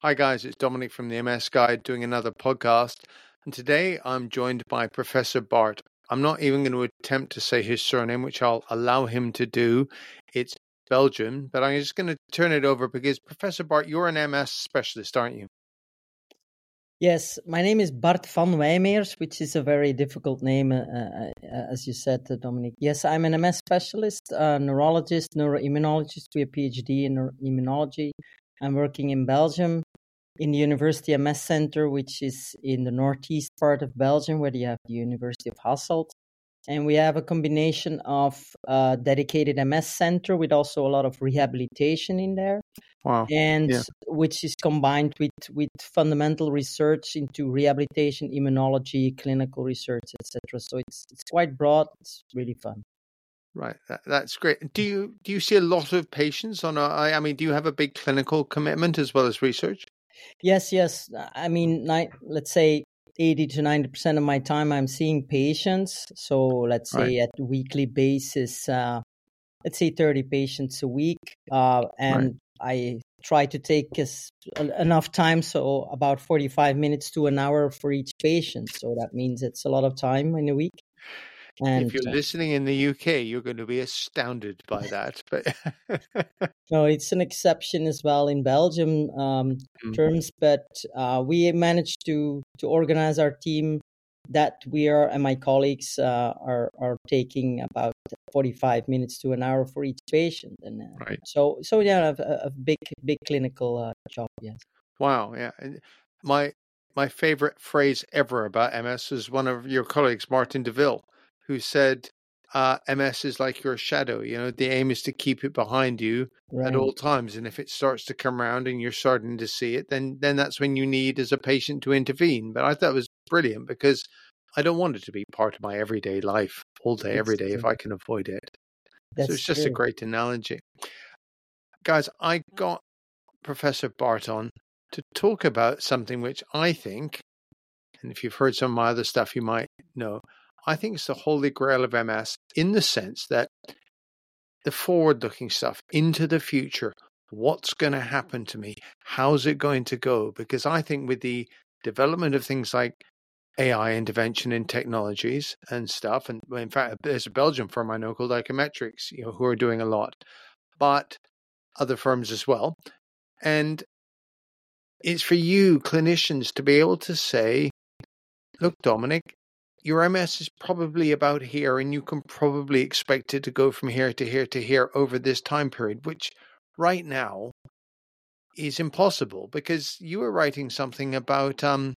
Hi, guys. It's Dominic from the MS Guide doing another podcast. And today I'm joined by Professor Bart. I'm not even going to attempt to say his surname, which I'll allow him to do. It's Belgian, but I'm just going to turn it over because, Professor Bart, you're an MS specialist, aren't you? Yes, my name is Bart van Wijmeersch, which is a very difficult name, uh, uh as you said, uh, Dominic. Yes, I'm an MS specialist, a neurologist, neuroimmunologist with a PhD in immunology. I'm working in Belgium in the University MS Center, which is in the northeast part of Belgium, where you have the University of Hasselt. And we have a combination of a dedicated MS center with also a lot of rehabilitation in there. Wow. And yeah. which is combined with, with fundamental research into rehabilitation, immunology, clinical research, etc. So it's it's quite broad. It's really fun. Right, that, that's great. Do you do you see a lot of patients on a? I mean, do you have a big clinical commitment as well as research? Yes, yes. I mean, let's say 80 to 90% of my time I'm seeing patients. So let's say right. at weekly basis, uh, let's say 30 patients a week. Uh, and right. I try to take as, enough time, so about 45 minutes to an hour for each patient. So that means it's a lot of time in a week. And if you're uh, listening in the UK, you're going to be astounded by that. But no, it's an exception as well in Belgium um, mm-hmm. terms. But uh, we managed to to organize our team that we are and my colleagues uh, are are taking about 45 minutes to an hour for each patient and uh, right. so so yeah a, a big big clinical uh, job yes wow yeah my my favorite phrase ever about ms is one of your colleagues martin deville who said uh, MS is like your shadow. You know, the aim is to keep it behind you right. at all times. And if it starts to come around and you're starting to see it, then then that's when you need as a patient to intervene. But I thought it was brilliant because I don't want it to be part of my everyday life all day, that's every day, true. if I can avoid it. That's so it's just true. a great analogy. Guys, I got Professor Bart on to talk about something which I think, and if you've heard some of my other stuff, you might know, I think it's the holy grail of MS in the sense that the forward looking stuff into the future. What's going to happen to me? How's it going to go? Because I think with the development of things like AI intervention in technologies and stuff, and in fact, there's a Belgian firm I know called icometrix, you know, who are doing a lot, but other firms as well. And it's for you clinicians to be able to say, look, Dominic, your MS is probably about here, and you can probably expect it to go from here to here to here over this time period, which right now is impossible because you were writing something about um,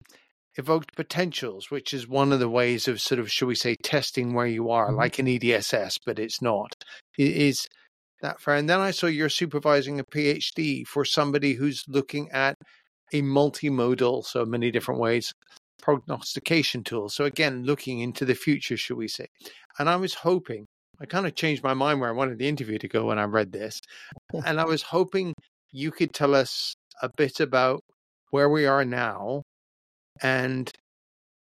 evoked potentials, which is one of the ways of sort of, shall we say, testing where you are, mm-hmm. like an EDSS, but it's not. It is that fair? And then I saw you're supervising a PhD for somebody who's looking at a multimodal, so many different ways, prognostication tool. So again, looking into the future, should we say? And I was hoping, I kind of changed my mind where I wanted the interview to go when I read this, and I was hoping you could tell us a bit about where we are now and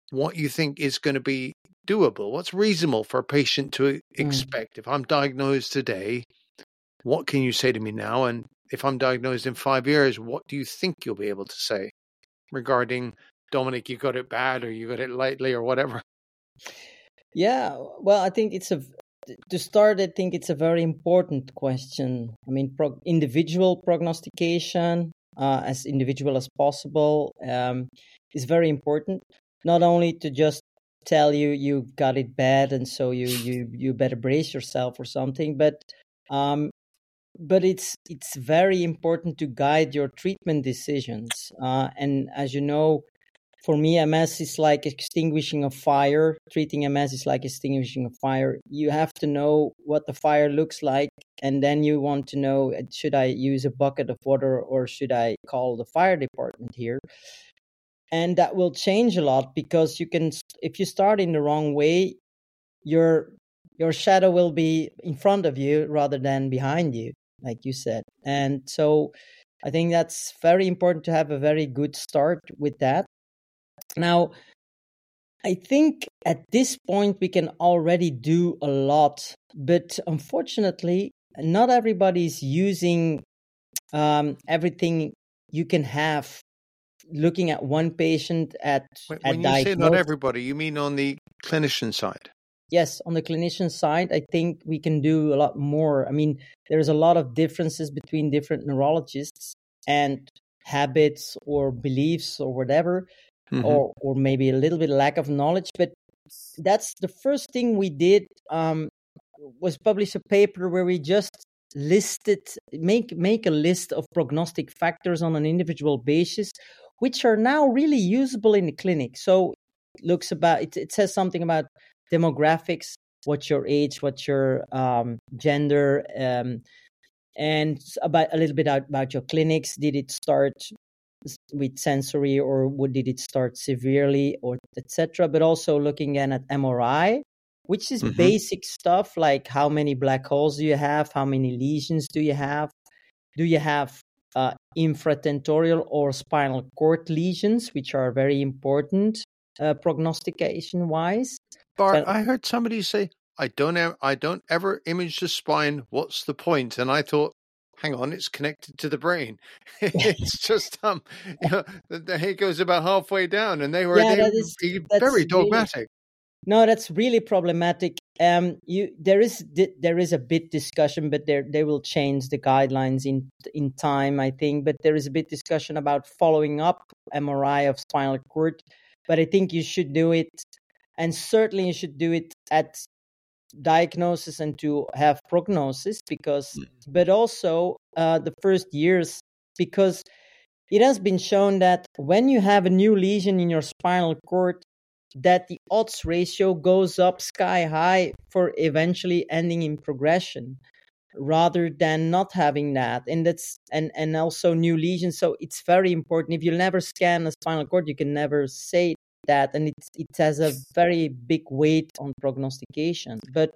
what you think is going to be doable. What's reasonable for a patient to mm. expect? Mm. If I'm diagnosed today, what can you say to me now? And if I'm diagnosed in five years, what do you think you'll be able to say regarding Dominic, you got it bad or you got it lightly or whatever? Yeah, well, I think it's a to start. I think it's a very important question. I mean, pro- individual prognostication, uh, as individual as possible, um, is very important. Not only to just tell you you got it bad and so you you you better brace yourself or something, but um, but it's it's very important to guide your treatment decisions. Uh, and as you know, for me, MS is like extinguishing a fire. Treating MS is like extinguishing a fire. You have to know what the fire looks like, and then you want to know uh, should I use a bucket of water or should I call the fire department here? And that will change a lot because you can, if you start in the wrong way, your your shadow will be in front of you rather than behind you, like you said. And so, I think that's very important to have a very good start with that now, I think at this point we can already do a lot, but unfortunately, not everybody is using um, everything you can have looking at one patient at When, at when you say not everybody, you mean on the clinician side? yes on the clinician side i think we can do a lot more i mean there's a lot of differences between different neurologists and habits or beliefs or whatever Mhm. or or maybe a little bit lack of knowledge but that's the first thing we did um was publish a paper where we just listed make make a list of prognostic factors on an individual basis which are now really usable in the clinic so it looks about it, it says something about demographics what's your age what's your um, gender um, and about a little bit out, about your clinics did it start with sensory or what did it start severely or etc but also looking in at mri which is Mhm. basic stuff like how many black holes do you have how many lesions do you have do you have uh, infratentorial or spinal cord lesions which are very important uh, prognostication wise Bart, So- I heard somebody say, "I don't, ever, I don't ever image the spine. What's the point?" And I thought, "Hang on, it's connected to the brain. it's just um, you know, the, the goes about halfway down, and they were Yeah, they is- being that's very really- dogmatic." No, that's really problematic. Um, you there is there is a bit discussion, but there they will change the guidelines in in time, I think. But there is a bit discussion about following up MRI of spinal cord. But I think you should do it, and certainly you should do it at diagnosis and to have prognosis because, but also uh, the first years because it has been shown that when you have a new lesion in your spinal cord that the odds ratio goes up sky high for eventually ending in progression rather than not having that. And that's and and also new lesions. So it's very important. If you never scan a spinal cord you can never say that and it it has a very big weight on prognostication but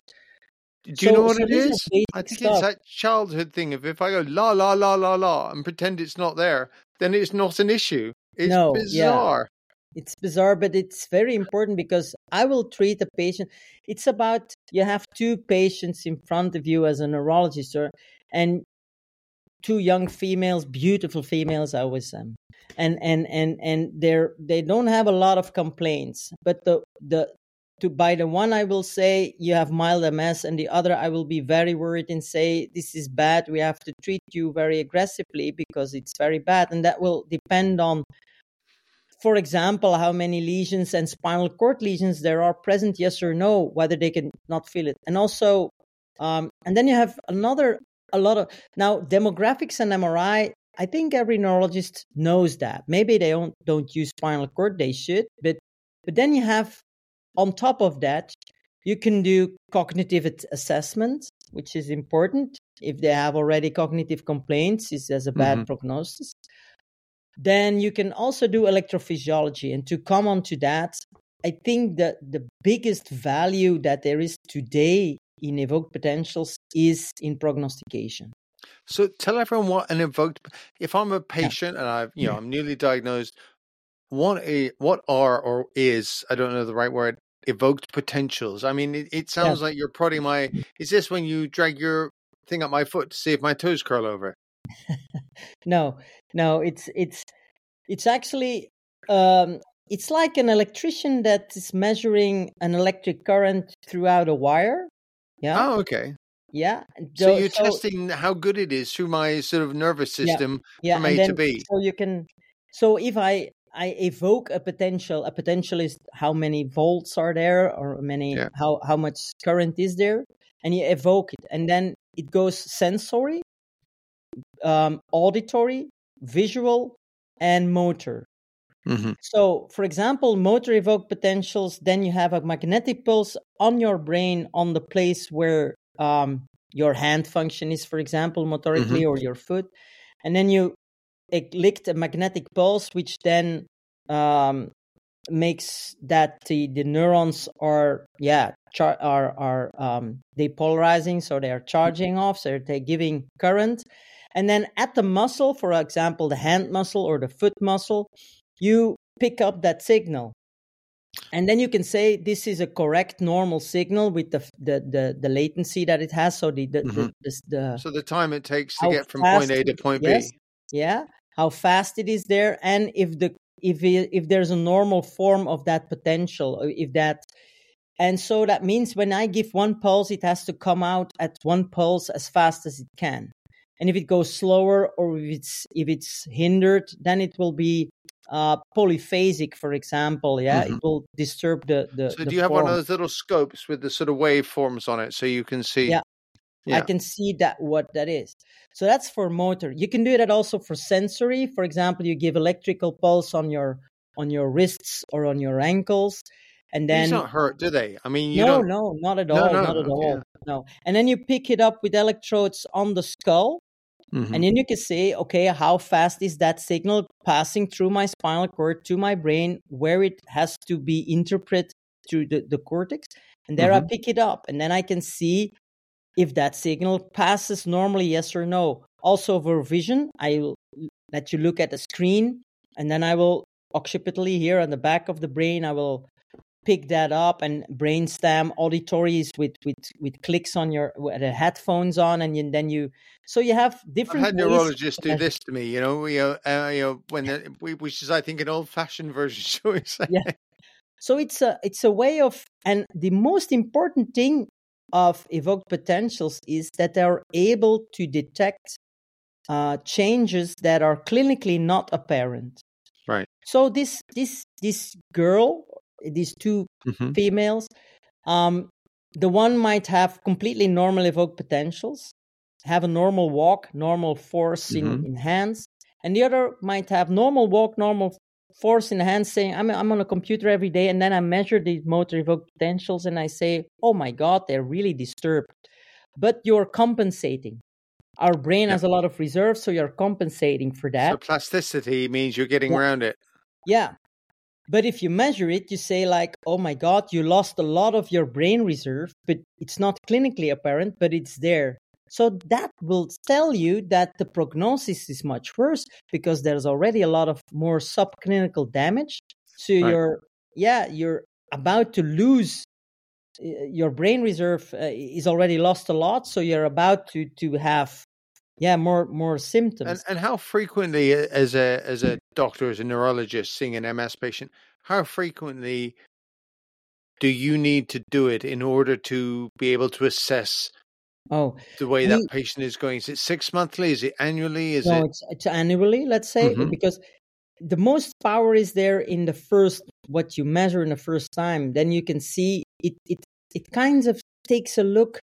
Do you So- know what so it is? I think stuff. it's that childhood thing of if I go la la la la la and pretend it's not there, then it's not an issue. It's No, yeah. bizarre. it's bizarre but it's very important because i will treat a patient it's about you have two patients in front of you as a neurologist or and two young females beautiful females i always um and and and and they're they don't have a lot of complaints but the the to by the one i will say you have mild ms and the other i will be very worried and say this is bad we have to treat you very aggressively because it's very bad and that will depend on for example, how many lesions and spinal cord lesions there are present, yes or no, whether they can not feel it. And also, um, and then you have another, a lot of, now demographics and MRI, I think every neurologist knows that. Maybe they don't, don't use spinal cord, they should, but, but then you have, on top of that, you can do cognitive assessment, which is important. If they have already cognitive complaints, is as a bad Mhm. prognosis then you can also do electrophysiology. And to come on to that, I think that the biggest value that there is today in evoked potentials is in prognostication. So tell everyone what an evoked. If I'm a patient and I've you know I'm newly diagnosed, what a what are or is I don't know the right word evoked potentials. I mean, it, it sounds like you're prodding my. Is this when you drag your thing up my foot to see if my toes curl over? No, no, it's it's it's actually um, it's like an electrician that is measuring an electric current throughout a wire. Yeah, Oh, okay. yeah. So Tho- you're testing how good it is through my sort of nervous system yeah, from and A to then- B. So you can. So if I I evoke a potential, a potential is how many volts are there, or many Yeah. how how much current is there, and you evoke it, and then it goes sensory, um, auditory, visual, and motor. Hmm So, for example, motor evoked potentials, then you have a magnetic pulse on your brain on the place where um, your hand function is, for example, motorically, or your foot. And then you licked a magnetic pulse, which then um, makes that the, the neurons are, yeah, char- are, are um, depolarizing. So they are charging off, so they're giving current. And then at the muscle, for example, the hand muscle or the foot muscle, you pick up that signal and then you can say this is a correct normal signal with the the the, the latency that it has so the the, Mhm. the, the, the So the time it takes to get from point A to it- point yes. B. yeah how fast it is there, and if the if it, if there's a normal form of that potential, if that and so that means when I give one pulse, it has to come out at one pulse as fast as it can. And if it goes slower or if it's if it's hindered, then it will be uh, polyphasic, for example. Yeah, mm-hmm. it will disturb the the. So the do you have one of those little scopes with the sort of waveforms on it, so you can see? Yeah. yeah. I can see that what that is. So that's for motor. You can do that also for sensory. For example, you give electrical pulse on your on your wrists or on your ankles, and then These don't hurt, do they? I mean, you no, don't... no, not at all, no, no, not at all, yeah. no. And then you pick it up with electrodes on the skull, mm-hmm. and then you can say, okay, how fast is that signal passing through my spinal cord to my brain, where it has to be interpreted through the, the cortex, and there mm-hmm. I pick it up, and then I can see if that signal passes normally, yes or no. Also for vision, I will let you look at the screen, and then I will occipitally here on the back of the brain, I will pick that up and brainstem auditories with with with clicks on your the headphones on and you, then you so you have different I've had neurologists do this to me you know we uh, uh you know when the, we, which is i think an old fashioned version shall we say? Yeah. So it's a it's a way of and the most important thing of evoked potentials is that they're able to detect uh, changes that are clinically not apparent. Right. So this this this girl these 2 mm-hmm. females. Um, the one might have completely normal evoked potentials, have a normal walk, normal force mm-hmm. in, in hands, and the other might have normal walk, normal force in hands, saying, I'm, I'm on a computer every day, and then I measure the motor evoked potentials and I say, oh my God, they're really disturbed. But you're compensating. Our brain has a lot of reserves, so you're compensating for that. So plasticity means you're getting yeah. around it. Yeah. But if you measure it, you say, like, oh my God, you lost a lot of your brain reserve, but it's not clinically apparent, but it's there. So that will tell you that the prognosis is much worse because there's already a lot of more subclinical damage. So right. you're, yeah, you're about to lose your brain reserve uh, is already lost a lot. So you're about to to have yeah more more symptoms and, and how frequently as a as a doctor as a neurologist seeing an ms patient how frequently do you need to do it in order to be able to assess oh the way that patient is going? Is it six monthly? Is it annually? Is no, it it's, it's annually let's say mm-hmm. because the most power is there in the first what you measure in the first time then you can see it it it kind of takes a look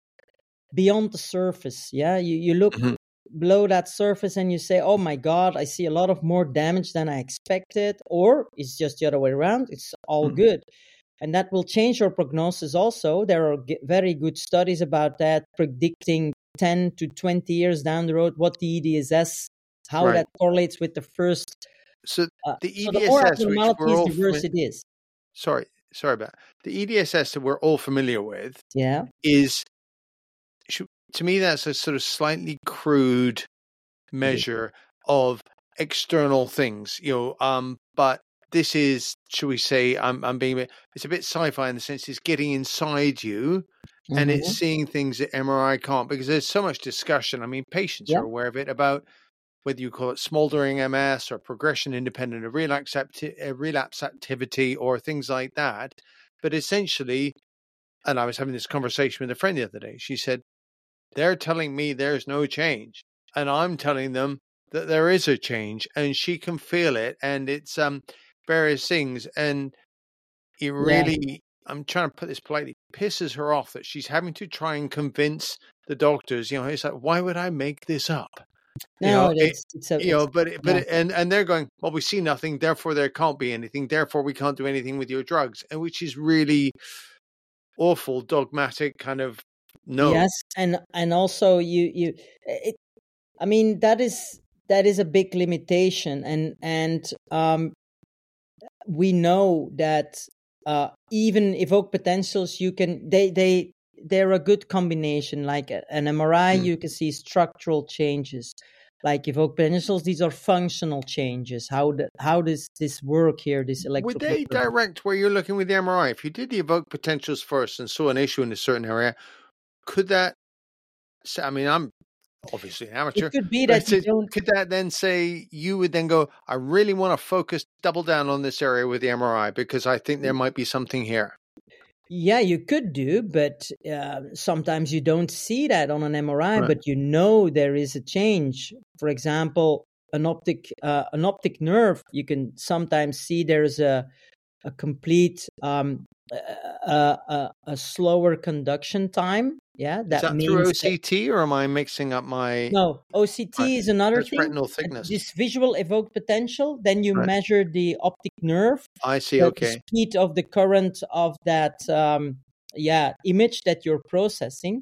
beyond the surface yeah? You you look mm-hmm below that surface and you say, oh my God, I see a lot of more damage than I expected, or it's just the other way around, it's all mm-hmm. good. And that will change your prognosis also. There are very good studies about that, predicting 10 to 20 years down the road what the EDSS, how right. that correlates with the first. So uh, the EDSS, so the more abnormalities, the worse it is. Sorry, sorry about the EDSS that we're all familiar with. Yeah, is to me, that's a sort of slightly crude measure of external things, you know. Um, but this is, shall we say, I'm, I'm being, it's a bit sci-fi in the sense it's getting inside you mm-hmm. and it's mm-hmm. seeing things that MRI can't because there's so much discussion. I mean, patients yep. are aware of it about whether you call it smoldering MS or progression independent of relapse, acti- uh, relapse activity or things like that. But essentially, and I was having this conversation with a friend the other day. She said, they're telling me there's no change, and I'm telling them that there is a change, and she can feel it, and it's um various things, and it really. Yeah. I'm trying to put this politely, pisses her off that she's having to try and convince the doctors. You know, it's like, why would I make this up? No, you know, it is. It's a, you know, but but yeah. and and they're going, well, we see nothing, therefore there can't be anything, therefore we can't do anything with your drugs, and which is really awful, dogmatic kind of no. Yes, and and also you you it, I mean that is that is a big limitation and and um we know that uh even evoke potentials you can they they they're a good combination like an MRI mm. you can see structural changes like evoke potentials these are functional changes how the, how does this work here this electrical would they direct where you're looking with the mri if you did the evoke potentials first and saw an issue in a certain area could that? I mean, I'm obviously an amateur. It could be that you don't. Could that then say you would then go? I really want to focus, double down on this area with the MRI because I think there might be something here. Yeah, you could do, but uh, sometimes you don't see that on an MRI, Right. but you know there is a change. For example, an optic uh, an optic nerve, you can sometimes see there's a a complete um, uh, uh, a slower conduction time. Yeah, that, that means through that- OCT or am I mixing up my? no OCT Right. is another thing. retinal thickness. This visual evoked potential. Then you Right. measure the optic nerve I see. the Okay. speed of the current of that um, yeah image that you're processing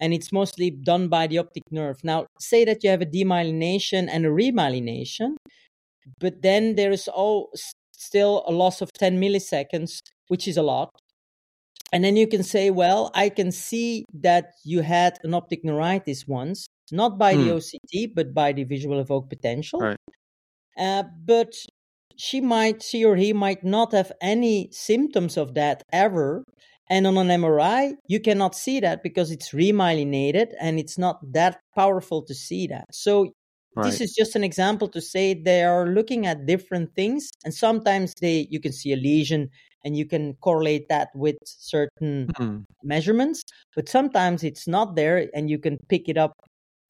and it's mostly done by the optic nerve now say that you have a demyelination and a remyelination but then there is all still a loss of 10 milliseconds which is a lot and then you can say well i can see that you had an optic neuritis once not by the Hmm. oct but by the visual evoked potential Right. uh, but she might she or he might not have any symptoms of that ever and on an mri you cannot see that because it's remyelinated and it's not that powerful to see that so Right. this is just an example to say they are looking at different things and sometimes they you can see a lesion and you can correlate that with certain Hmm. measurements but sometimes it's not there and you can pick it up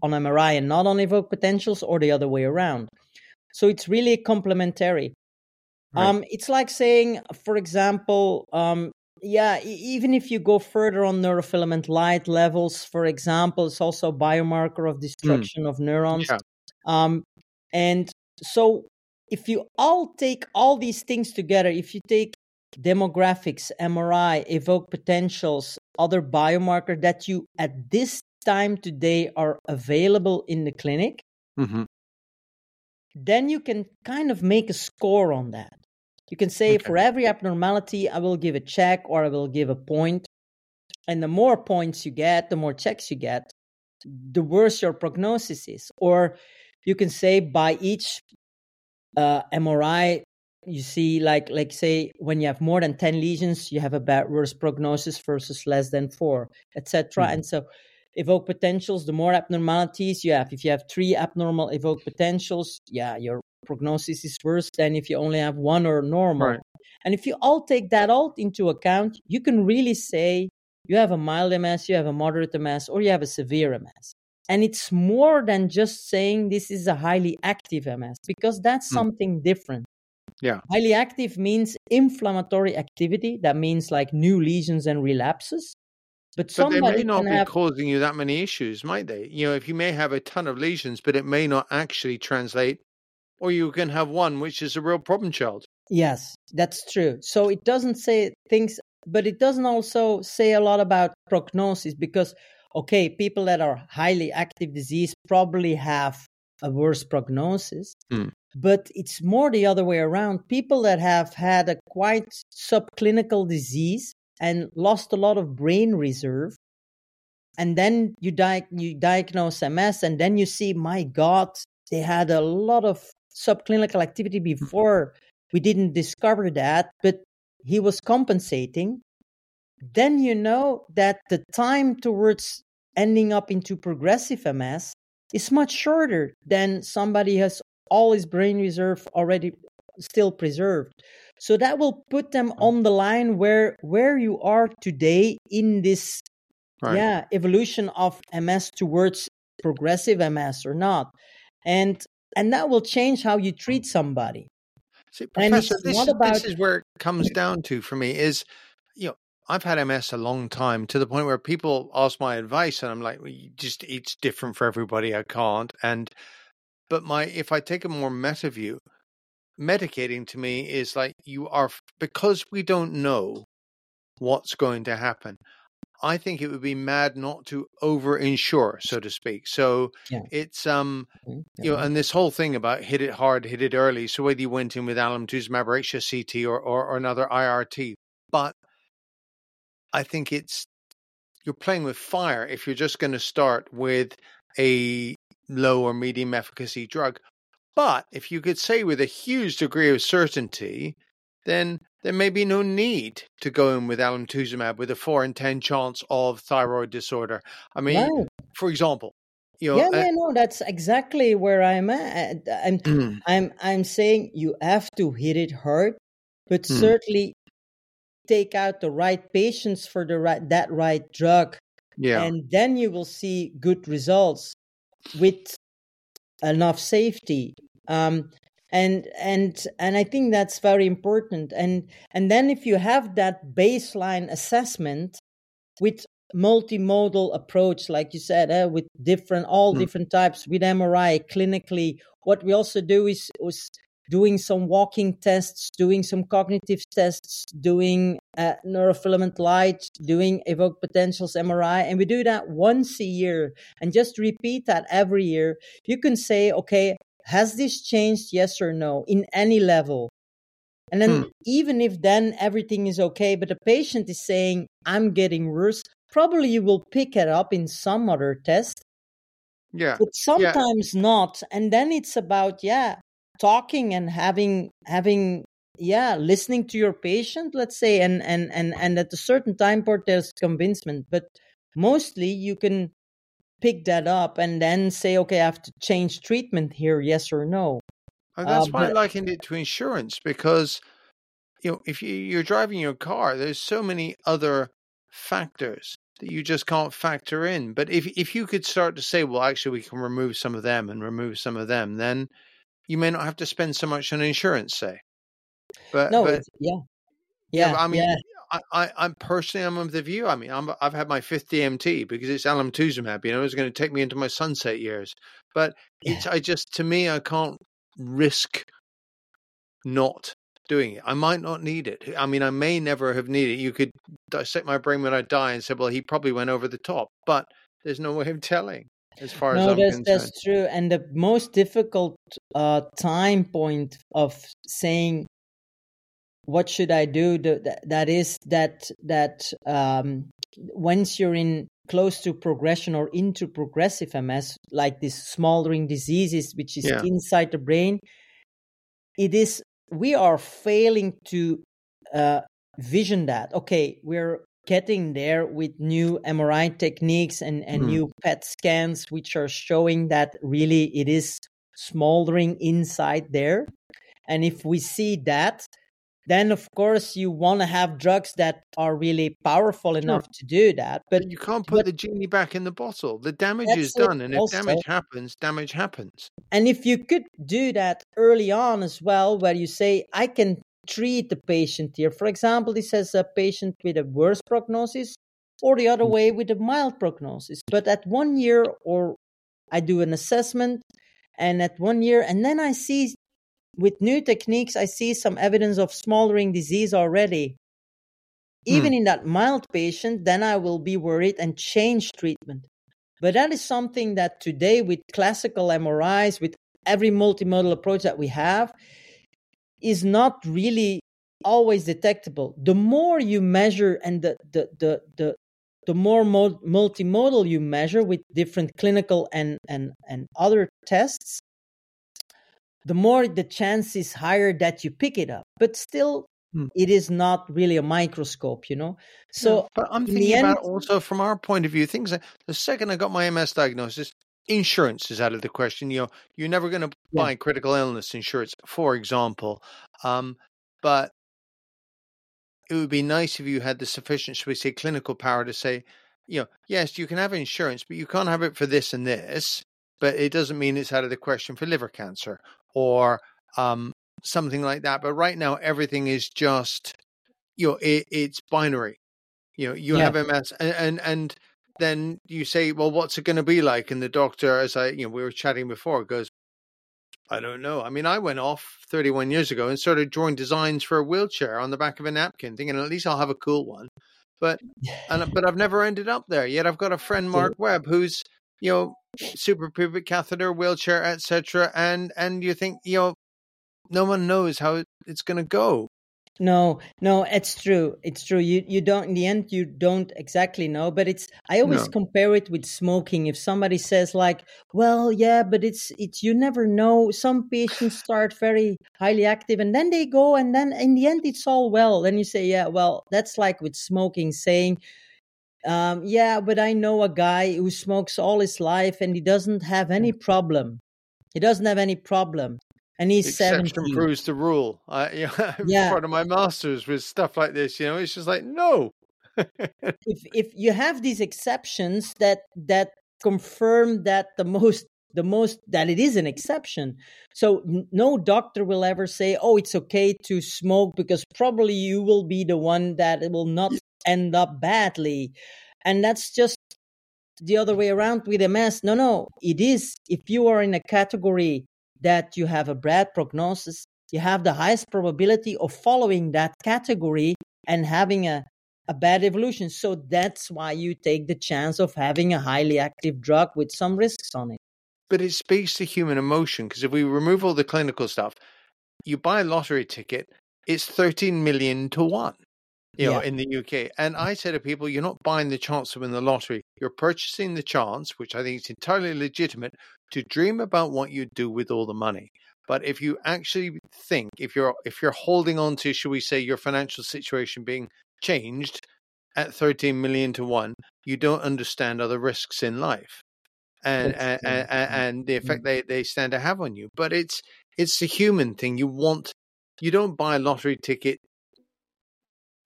on mri and not on evoked potentials or the other way around so it's really complementary Right. um, it's like saying for example um, yeah e- even if you go further on neurofilament light levels for example it's also a biomarker of destruction of neurons Yeah. um, and so if you all take all these things together, if you take demographics, MRI, evoke potentials, other biomarker that you at this time today are available in the clinic, Mhm. then you can kind of make a score on that. You can say Okay. for every abnormality, I will give a check or I will give a point. And the more points you get, the more checks you get, the worse your prognosis is. Or you can say by each uh, MRI, you see, like, like say, when you have more than 10 lesions, you have a bad, worse prognosis versus less than four, etc. Mhm. And so evoke potentials, the more abnormalities you have. If you have three abnormal evoke potentials, yeah, your prognosis is worse than if you only have one or normal. Right. And if you all take that all into account, you can really say you have a mild MS, you have a moderate MS, or you have a severe MS. And it's more than just saying this is a highly active MS because that's Hmm. something different. Yeah. Highly active means inflammatory activity. That means like new lesions and relapses. But But they somebody may not be have causing you that many issues, might they? You know, if you may have a ton of lesions, but it may not actually translate, or you can have one which is a real problem child. Yes, that's true. So it doesn't say things, but it doesn't also say a lot about prognosis because, okay, people that are highly active disease probably have a worse prognosis, Hmm. But it's more the other way around. People that have had a quite subclinical disease and lost a lot of brain reserve. And then you, di- you diagnose MS, and then you see, my God, they had a lot of subclinical activity mm-hmm. before we didn't discover that, but he was compensating, then you know that the time towards ending up into progressive MS is much shorter than somebody has all his brain reserve already still preserved. So that will put them hmm. on the line where where you are today in this Right. yeah evolution of MS towards progressive MS or not. And and that will change how you hmm. treat somebody. See, Professor, this, is- about- this is where it comes down to for me is, you know, I've had MS a long time to the point where people ask my advice and I'm like, well, you just it's different for everybody. I can't. And but my if I take a more meta view, medicating to me is like you are because we don't know what's going to happen. I think it would be mad not to over insure, so to speak. So Yeah. it's um Mm, you know, and this whole thing about hit it hard, hit it early. So whether you went in with alemtuzumab or HSCT or, or, or another IRT, but I think it's you're playing with fire if you're just going to start with a low or medium efficacy drug. But if you could say with a huge degree of certainty, then there may be no need to go in with alemtuzumab with a four in ten chance of thyroid disorder. I mean, for example, You know, yeah, uh, yeah, no, that's exactly where I'm at. I'm, mm, I'm, I'm saying you have to hit it hard, but mm, certainly take out the right patients for the right that right drug, yeah, and then you will see good results with enough safety. Um, and and and I think that's very important. And and then if you have that baseline assessment with multimodal approach, like you said, uh, with different all mm, different types with MRI clinically. What we also do is was doing some walking tests, doing some cognitive tests, doing uh, neurofilament light, doing evoked potentials MRI, and we do that once a year and just repeat that every year. You can say, okay, has this changed? Yes or no, in any level. And then, mm, even if then everything is okay, but the patient is saying, I'm getting worse, probably you will pick it up in some other test, yeah, but yeah. sometimes not. And then it's about, yeah, talking and having, having, yeah, listening to your patient, let's say, and, and, and, and at a certain time point, there's convincement. But mostly you can pick that up and then say, okay, I have to change treatment here, yes or no. And Uh, that's why I but likened it to insurance because you know if you, you're driving your car, there's so many other factors that you just can't factor in. But if if you could start to say, well, actually, we can remove some of them and remove some of them, then you may not have to spend so much on insurance, say. But no, but yeah, yeah, yeah, but I mean, yeah, I, I I'm personally I'm of the view. I mean, I'm I've had my fifth DMT because it's alemtuzumab. You know, it's going to take me into my sunset years. But yeah. it's I just to me I can't risk not doing it. I might not need it. I mean, I may never have needed it. You could dissect my brain when I die and say, well, he probably went over the top, but there's no way of telling as far as No, I'm that's concerned. that's true. And the most difficult uh, time point of saying what should I do, the, that, that is that that um, once you're in close to progression or into progressive MS, like these smoldering diseases, which is Yeah. inside the brain, it is we are failing to uh, vision that. Okay, we're getting there with new MRI techniques and, and Mm. new PET scans, which are showing that really it is smoldering inside there. And if we see that, then of course you want to have drugs that are really powerful enough to do that. But you can't put but the genie back in the bottle. The damage is done, and if damage happens, damage happens. And if you could do that early on as well, where you say, I can treat the patient here. For example, this has a patient with a worse prognosis, or the other Mm. way with a mild prognosis. But at one year, or I do an assessment, and at one year, and then I see with new techniques, I see some evidence of smoldering disease already. Hmm. Even in that mild patient, then I will be worried and change treatment. But that is something that today, with classical MRIs, with every multimodal approach that we have, is not really always detectable. The more you measure and the the the the, the more mo- multimodal you measure with different clinical and and and other tests, the more the chance is higher that you pick it up. But still, Hmm. it is not really a microscope, you know. No, So but I'm thinking end, about also from our point of view, things like the second I got my MS diagnosis, insurance is out of the question. You know, you're never going to yeah, buy critical illness insurance, for example. Um, but it would be nice if you had the sufficient, shall we say, clinical power to say, you know, yes, you can have insurance, but you can't have it for this and this. But it doesn't mean it's out of the question for liver cancer or um, something like that. But right now, everything is just, you know, it, it's binary. You know, you yeah, have MS, and, and and then you say, well, what's it going to be like? And the doctor, as I, you know, we were chatting before, goes, I don't know. I mean, I went off 31 years ago and started drawing designs for a wheelchair on the back of a napkin, thinking at least I'll have a cool one. But and but I've never ended up there. Yet I've got a friend, Mark Webb, who's you know super suprapubic catheter, wheelchair, etc. And and you think you know no one knows how it's going to go. No, no, it's true. It's true. You you don't in the end you don't exactly know, but it's I always No. compare it with smoking. If somebody says like, "Well, yeah, but it's it's you never know. Some patients start very highly active and then they go and then in the end it's all well." Then you say, "Yeah, well, that's like with smoking saying Um, yeah, but I know a guy who smokes all his life and he doesn't have any problem. He doesn't have any problem. And he's Exception 70. proves the rule. I, yeah, Yeah. part of my masters with stuff like this. You know, it's just like no. if if you have these exceptions that that confirm that the most the most that it is an exception so no doctor will ever say oh it's okay to smoke because probably you will be the one that it will not end up badly and that's just the other way around with ms no no it is if you are in a category that you have a bad prognosis you have the highest probability of following that category and having a a bad evolution. So that's why you take the chance of having a highly active drug with some risks on it. but it speaks to human emotion because if we remove all the clinical stuff, you buy a lottery ticket, it's 13 million to one, you know, in the UK. And I say to people, you're not buying the chance to win the lottery. You're purchasing the chance, which I think is entirely legitimate, to dream about what you do with all the money. But if you actually think, if you're if you're holding on to, should we say, your financial situation being changed at 13 million to one, you don't understand other risks in life and and, and, and the mm-hmm. effect they, they stand to have on you. But it's it's the human thing. You want you don't buy a lottery ticket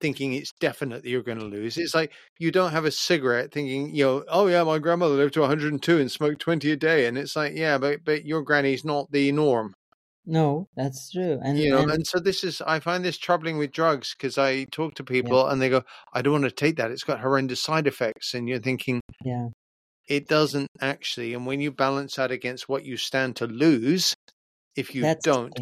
thinking it's definite that you're going to lose. It's like you don't have a cigarette thinking, you know, oh yeah, my grandmother lived to 102 and smoked 20 a day, and it's like, yeah, but but your granny's not the norm, No, that's true. And, you know. and And so this is I find this troubling with drugs because I talk to people and they go, I don't want to take that. It's got horrendous side effects, and you're thinking yeah, it doesn't actually. And when you balance that against what you stand to lose, if you that's don't,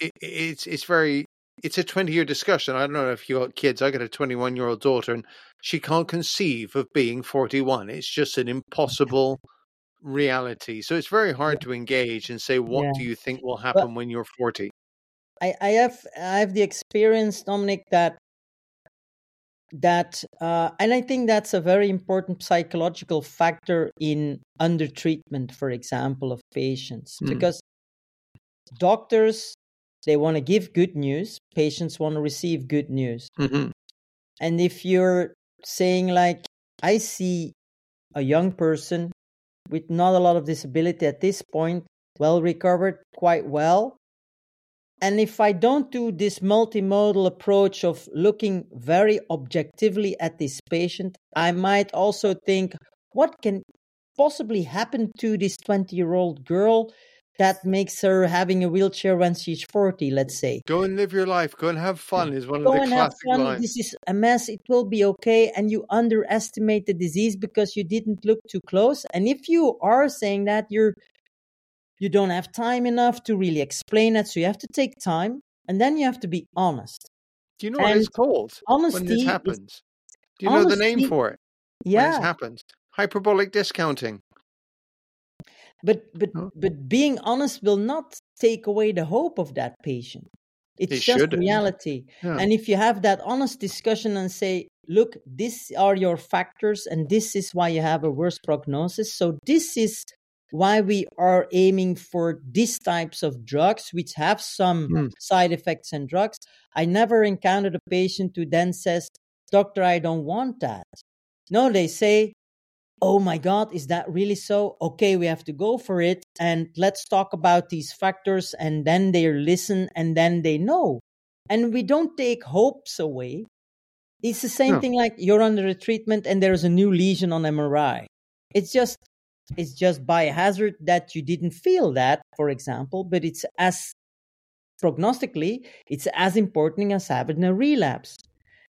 it, it's it's very it's a 20 year discussion. I don't know if you got kids. I got a 21 year old daughter, and she can't conceive of being 41. It's just an impossible reality. So it's very hard to engage and say, what Yeah. do you think will happen when you're 40? I, I have I have the experience, Dominic, that that uh, and I think that's a very important psychological factor in under treatment, for example, of patients, Hmm. because doctors they want to give good news, patients want to receive good news, Mm-hmm. and if you're saying like I see a young person with not a lot of disability at this point, well recovered, quite well. And if I don't do this multimodal approach of looking very objectively at this patient, I might also think, what can possibly happen to this 20 year old girl that makes her having a wheelchair when she's 40, let's say? Go and live your life. Go and have fun is one Go of the and have fun. lines. This is a mess. It will be okay. And you underestimate the disease because you didn't look too close. And if you are saying that, you're you don't have time enough to really explain it. So you have to take time and then you have to be honest. Do you know what it's called Honesty when this is- happens? Do you know the name for it Yeah. when this happens? Hyperbolic discounting. But but No. but being honest will not take away the hope of that patient. It's It just shouldn't. reality. Yeah. And if you have that honest discussion and say, look, these are your factors and this is why you have a worse prognosis. So this is why we are aiming for these types of drugs which have some Hmm. side effects and drugs. I never encountered a patient who then says, Doctor, I don't want that. No, they say, Oh my God, is that really so? Okay, we have to go for it. And let's talk about these factors. And then they listen and then they know. And we don't take hopes away. It's the same No. thing like you're under a treatment and there's a new lesion on MRI. It's just it's just by hazard that you didn't feel that, for example, but it's as prognostically, it's as important as having a relapse.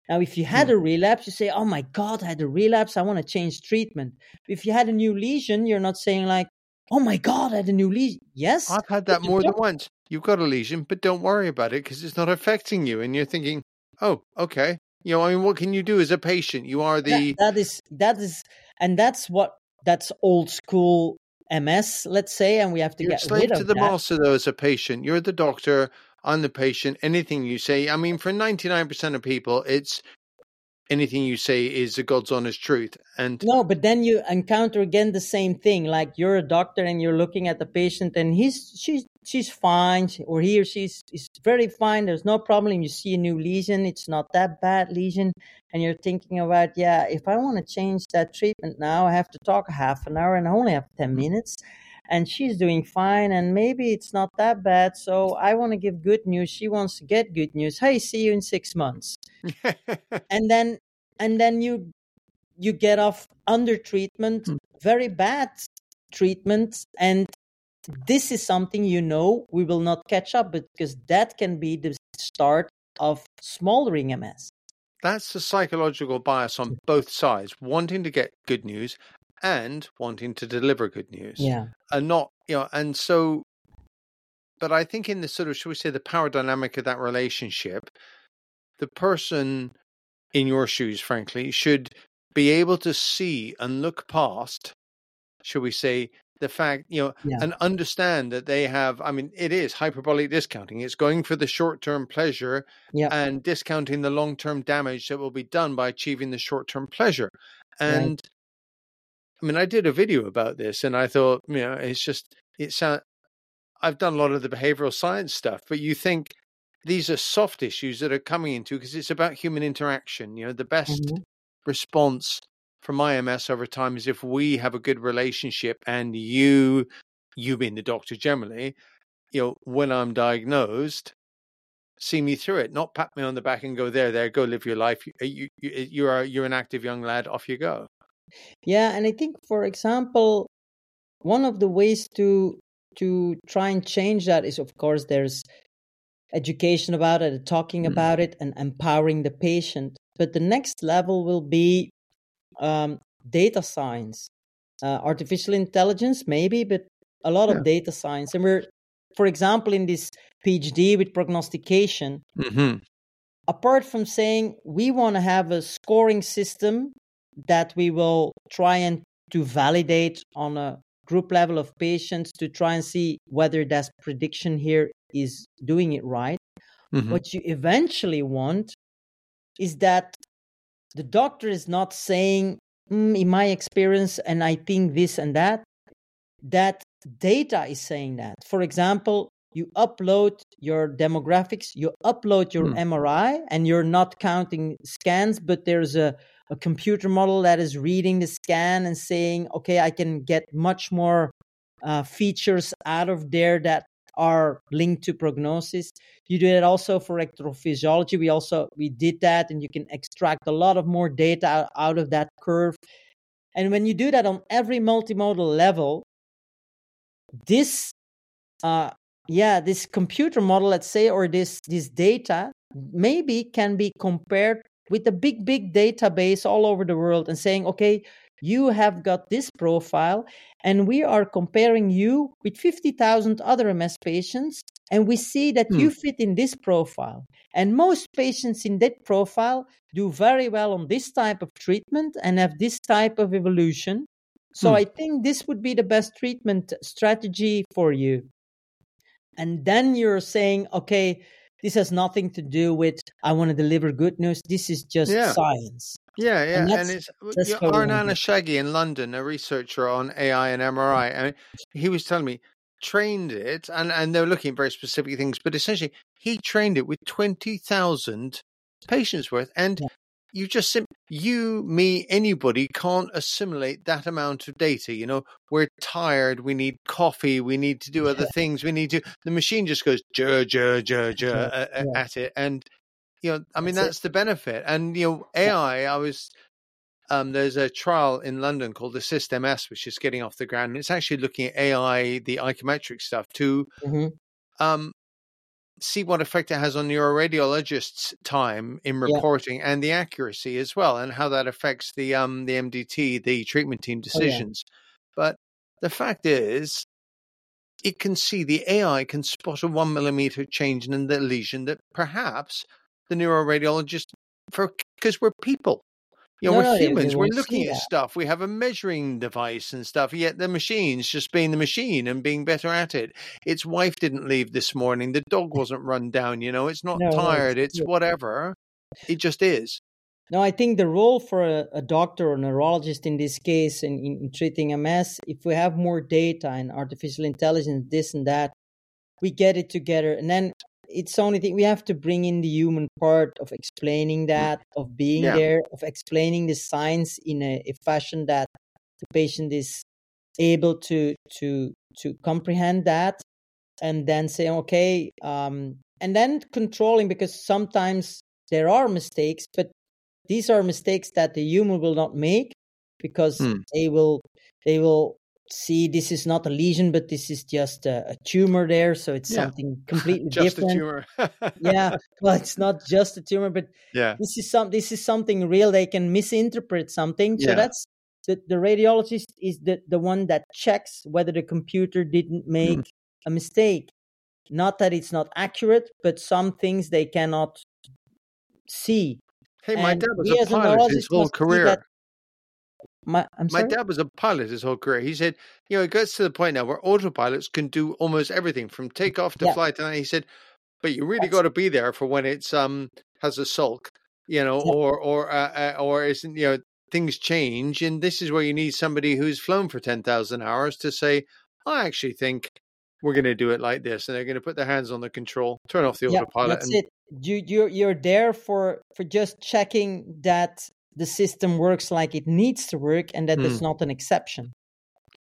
Now, if you had a relapse, you say, Oh my God, I had a relapse. I want to change treatment. If you had a new lesion, you're not saying, like, Oh my God, I had a new lesion. Yes. I've had that more than once. You've got a lesion, but don't worry about it because it's not affecting you. And you're thinking, oh, okay. You know, I mean, what can you do as a patient? You are the. That- that is, that is, and that's what, that's old school MS, let's say, and we have to You're get slave rid to the that. master, though, as a patient. You're the doctor. I'm the patient. Anything you say, I mean, for 99% of people, it's anything you say is the God's honest truth. And no, but then you encounter again the same thing. Like you're a doctor and you're looking at the patient, and he's she's she's fine, or he or she's is very fine. There's no problem. You see a new lesion; it's not that bad lesion, and you're thinking about, yeah, if I want to change that treatment now, I have to talk half an hour, and I only have ten mm. minutes. And she's doing fine, and maybe it's not that bad. So I want to give good news. She wants to get good news. Hey, see you in six months. and then and then you you get off under treatment, mm. very bad treatment, and this is something you know we will not catch up because that can be the start of smoldering MS. That's the psychological bias on both sides, wanting to get good news and wanting to deliver good news. Yeah. And not, you know, and so, but I think in the sort of, should we say, the power dynamic of that relationship, the person in your shoes, frankly, should be able to see and look past, shall we say, the fact, you know, yeah. and understand that they have, I mean, it is hyperbolic discounting. It's going for the short term pleasure yeah. and discounting the long term damage that will be done by achieving the short term pleasure. And right. I mean, I did a video about this and I thought, you know, it's just, it's, uh, I've done a lot of the behavioral science stuff, but you think these are soft issues that are coming into because it's about human interaction. You know, the best mm-hmm. response from IMS over time is if we have a good relationship and you, you being the doctor generally, you know, when I'm diagnosed, see me through it, not pat me on the back and go there, there, go live your life. You, you, you are you're an active young lad. Off you go. Yeah, and I think, for example, one of the ways to to try and change that is, of course, there's education about it, talking mm. about it, and empowering the patient. But the next level will be um, data science, uh, artificial intelligence, maybe, but a lot yeah. of data science. And we're, for example, in this PhD with prognostication, mm-hmm. apart from saying we want to have a scoring system that we will try and to validate on a group level of patients to try and see whether that prediction here is doing it right. Mm-hmm. What you eventually want is that the doctor is not saying, mm, in my experience, and I think this and that. That data is saying that. For example, you upload your demographics, you upload your mm. MRI, and you're not counting scans, but there's a, a computer model that is reading the scan and saying, okay, I can get much more uh, features out of there that are linked to prognosis. You do that also for electrophysiology. We also we did that, and you can extract a lot of more data out of that curve. And when you do that on every multimodal level, this, uh, yeah, this computer model, let's say, or this this data maybe can be compared with a big big database all over the world and saying, okay, you have got this profile, and we are comparing you with 50,000 other MS patients, and we see that hmm. you fit in this profile. And most patients in that profile do very well on this type of treatment and have this type of evolution. So hmm. I think this would be the best treatment strategy for you. And then you're saying, okay, this has nothing to do with I want to deliver good news. This is just yeah. science. Yeah, yeah, and, and it's yeah, Arman Eshaghi in London, a researcher on AI and MRI, and he was telling me trained it, and and they were looking at very specific things, but essentially he trained it with twenty thousand patients worth, and yeah. You just sim- you, me, anybody can't assimilate that amount of data. You know, we're tired, we need coffee, we need to do other yeah. things, we need to. The machine just goes jer jer jer jer at it, and you know, I mean, that's, that's the benefit. And, you know, AI, I was, um, there's a trial in London called the System S, which is getting off the ground. And it's actually looking at AI, the icometrix stuff, to mm-hmm. um, see what effect it has on neuroradiologists' time in reporting yeah. and the accuracy as well, and how that affects the um, the MDT, the treatment team decisions. Oh, yeah. But the fact is, it can see the AI can spot a one millimeter change in the lesion that perhaps the neuroradiologist for because we're people. You know, no, we're humans. We're looking at stuff. We have a measuring device and stuff. Yet the machine's just being the machine and being better at it. Its wife didn't leave this morning. The dog wasn't run down. You know, it's not no, tired. It's whatever. It just is. No, I think the role for a, a doctor or neurologist in this case in, in, in, treating MS, if we have more data and artificial intelligence, this and that, we get it together. And then it's the only thing we have to bring in the human part of explaining that, of being yeah. there, of explaining the science in a, a fashion that the patient is able to to to comprehend that and then say okay um, and then controlling because sometimes there are mistakes but these are mistakes that the human will not make because hmm. they will they will see this is not a lesion but this is just a, a tumor there so it's yeah. something completely just different a tumor yeah well it's not just a tumor but yeah this is some this is something real they can misinterpret something so yeah. that's the, the radiologist is the, the one that checks whether the computer didn't hmm. make mm. a mistake not that it's not accurate but some things they cannot see Hey, my and dad was a pilot his whole career. My, my dad was a pilot his whole career. He said, you know, it gets to the point now where autopilots can do almost everything from takeoff to yeah. flight. And he said, but you really got to be there for when it's um has a sulk, you know, yeah. or or uh, uh, or isn't you know things change, and this is where you need somebody who's flown for ten thousand hours to say, I actually think we're going to do it like this, and they're going to put their hands on the control, turn off the yeah, autopilot. That's and, it you you're you're there for for just checking that the system works like it needs to work and that mm. there's not an exception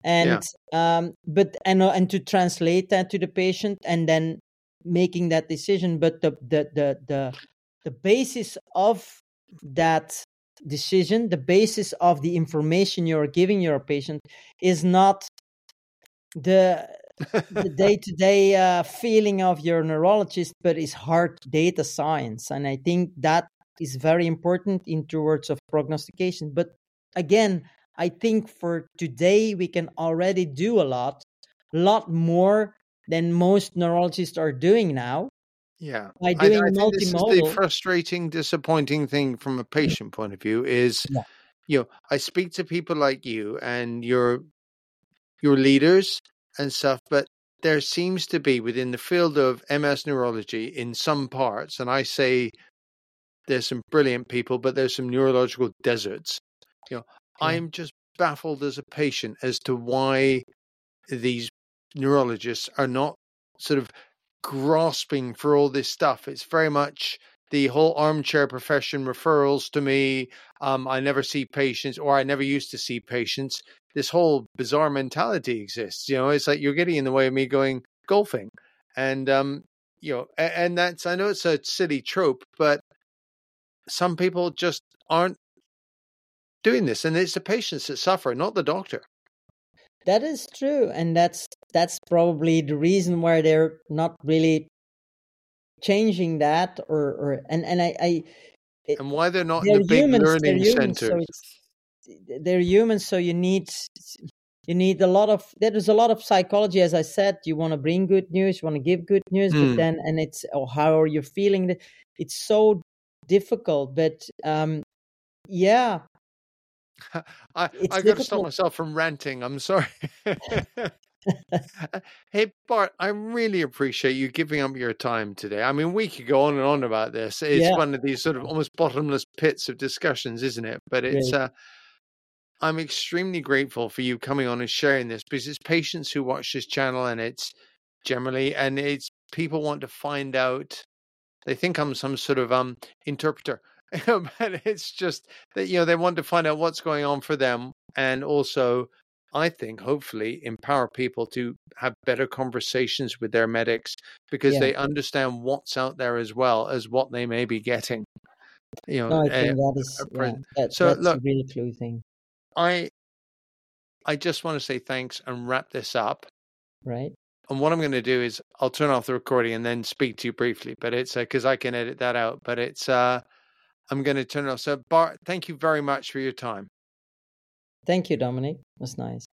and yeah. um but and uh, and to translate that to the patient and then making that decision but the the the the, the basis of that decision the basis of the information you're giving your patient is not the the day-to-day uh, feeling of your neurologist, but it's hard data science, and I think that is very important in towards of prognostication. But again, I think for today we can already do a lot, a lot more than most neurologists are doing now. Yeah, by doing I, I think this is the frustrating, disappointing thing from a patient point of view is, yeah. you know, I speak to people like you and your your leaders and stuff, but there seems to be within the field of MS neurology in some parts, and I say there's some brilliant people, but there's some neurological deserts. You know, yeah. I'm just baffled as a patient as to why these neurologists are not sort of grasping for all this stuff. It's very much the whole armchair profession referrals to me. Um, I never see patients, or I never used to see patients this whole bizarre mentality exists. You know, it's like you're getting in the way of me going golfing, and um, you know, and, and that's I know it's a silly trope, but some people just aren't doing this, and it's the patients that suffer, not the doctor. That is true, and that's that's probably the reason why they're not really changing that, or or and and I, I it, and why they're not they're in the big humans, learning centers. So they're humans so you need you need a lot of there's a lot of psychology as i said you want to bring good news you want to give good news mm. but hmm. then and it's oh, how are you feeling it's so difficult but um yeah. I i got to stop myself from ranting i'm sorry. Hey bart i really appreciate you giving up your time today. I mean we could go on and on about this. It's yeah. one of these sort of almost bottomless pits of discussions isn't it? But it's uh I'm extremely grateful for you coming on and sharing this because it's patients who watch this channel and it's generally and it's people want to find out they think I'm some sort of um interpreter but it's just that you know they want to find out what's going on for them and also I think hopefully empower people to have better conversations with their medics because yeah. they understand what's out there as well as what they may be getting. You know, no, I think uh, that is yeah, that, so that's look, a really clue thing. I I just want to say thanks and wrap this up. Right. And what I'm going to do is I'll turn off the recording and then speak to you briefly. But it's because uh, I can edit that out. But it's uh, I'm going to turn it off. So Bart, thank you very much for your time. Thank you, Dominic. That's nice.